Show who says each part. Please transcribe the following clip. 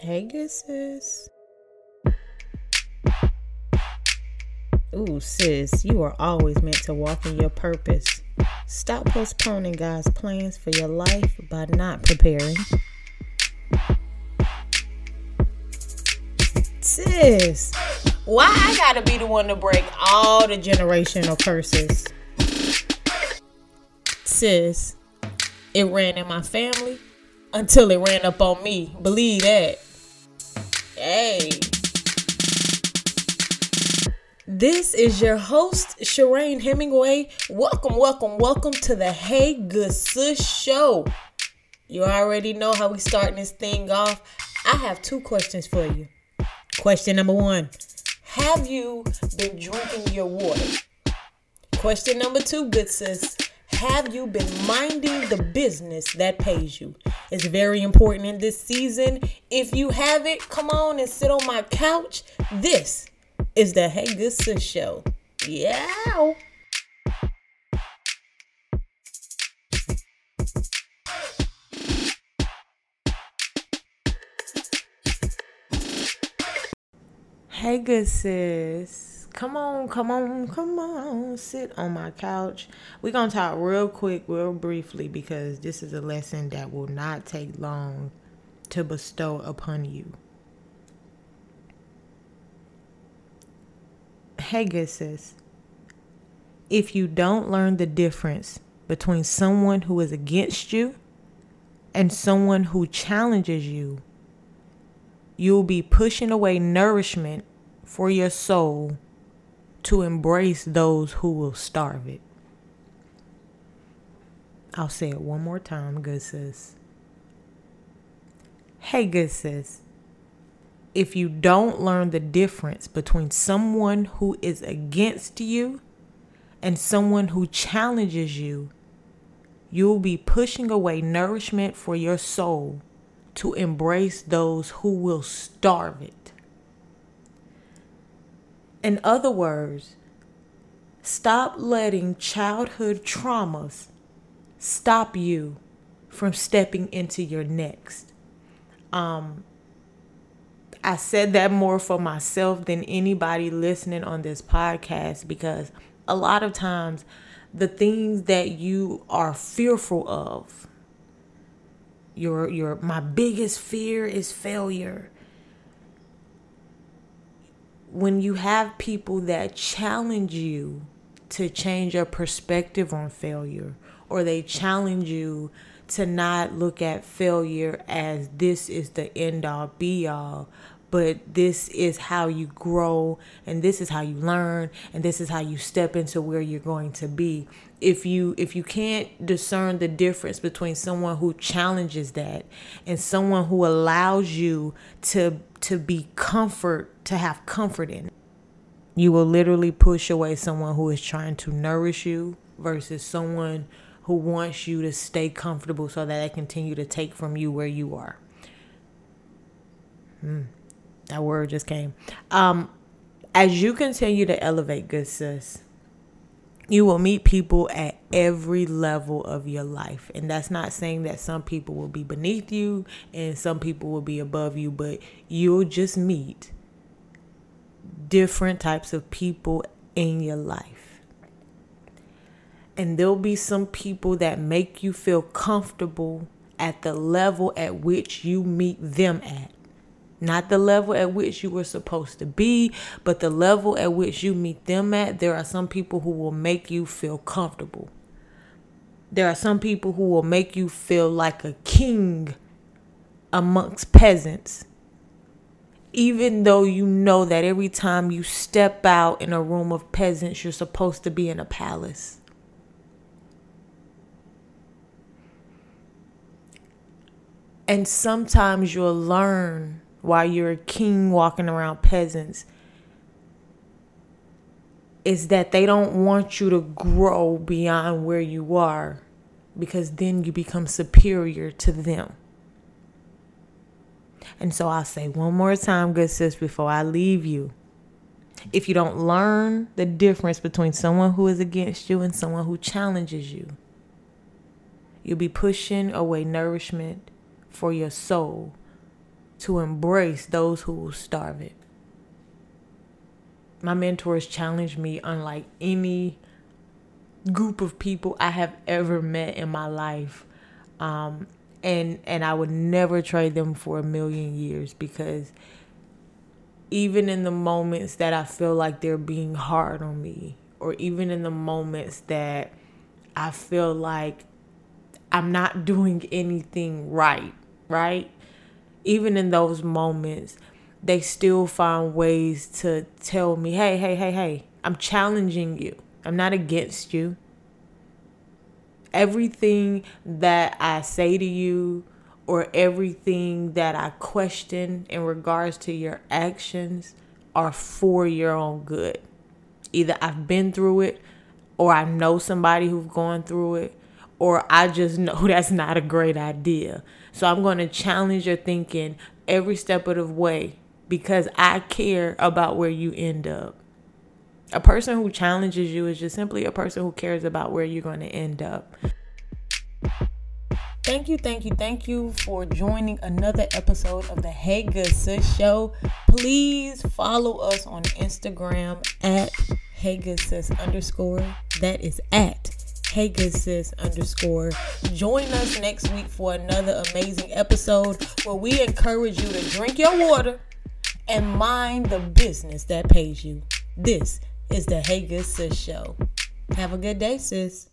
Speaker 1: Hey, sis. Ooh, sis, you are always meant to walk in your purpose. Stop postponing God's plans for your life by not preparing. Sis, why I gotta be the one to break all the generational curses? Sis, it ran in my family until it ran up on me. Believe that. Hey. This is your host, Shireen Hemingway. Welcome, welcome, welcome to the Hey Good Sis Show. You already know how we starting this thing off. I have two questions for you. Question number one Have you been drinking your water? Question number two, good sis. Have you been minding the business that pays you? It's very important in this season. If you have it, come on and sit on my couch. This is the Hey Good Sis Show. Yeah. Hey, good sis. Come on, come on, come on. Sit on my couch. We're going to talk real quick, real briefly, because this is a lesson that will not take long to bestow upon you. Sis. If you don't learn the difference between someone who is against you and someone who challenges you, you'll be pushing away nourishment for your soul to embrace those who will starve it. I'll say it one more time, good sis. Hey, good sis. If you don't learn the difference between someone who is against you and someone who challenges you, you'll be pushing away nourishment for your soul to embrace those who will starve it. In other words, stop letting childhood traumas stop you from stepping into your next. Um, I said that more for myself than anybody listening on this podcast because a lot of times the things that you are fearful of your your my biggest fear is failure when you have people that challenge you to change your perspective on failure or they challenge you to not look at failure as this is the end all be all but this is how you grow and this is how you learn and this is how you step into where you're going to be if you if you can't discern the difference between someone who challenges that and someone who allows you to to be comfort to have comfort in you will literally push away someone who is trying to nourish you versus someone who wants you to stay comfortable so that they continue to take from you where you are hmm. That word just came um as you continue to elevate good sis you will meet people at every level of your life. And that's not saying that some people will be beneath you and some people will be above you, but you'll just meet different types of people in your life. And there'll be some people that make you feel comfortable at the level at which you meet them at. Not the level at which you were supposed to be, but the level at which you meet them at. There are some people who will make you feel comfortable. There are some people who will make you feel like a king amongst peasants. Even though you know that every time you step out in a room of peasants, you're supposed to be in a palace. And sometimes you'll learn while you're a king walking around peasants is that they don't want you to grow beyond where you are because then you become superior to them. And so I'll say one more time, good sis, before I leave you. If you don't learn the difference between someone who is against you and someone who challenges you, you'll be pushing away nourishment for your soul to embrace those who will starve it. My mentors challenged me unlike any group of people I have ever met in my life. Um, and and I would never trade them for a million years because even in the moments that I feel like they're being hard on me or even in the moments that I feel like I'm not doing anything right, right? Even in those moments, they still find ways to tell me, hey, hey, hey, hey, I'm challenging you. I'm not against you. Everything that I say to you or everything that I question in regards to your actions are for your own good. Either I've been through it or I know somebody who's gone through it or I just know that's not a great idea. So I'm going to challenge your thinking every step of the way because I care about where you end up. A person who challenges you is just simply a person who cares about where you're going to end up. Thank you, thank you, thank you for joining another episode of the Hey Good Sis Show. Please follow us on Instagram at Hey Good Sis underscore. That is at Hey Good Sis underscore. Join us next week for another amazing episode where we encourage you to drink your water and mind the business that pays you. This is the Hey Good Sis Show. Have a good day, sis.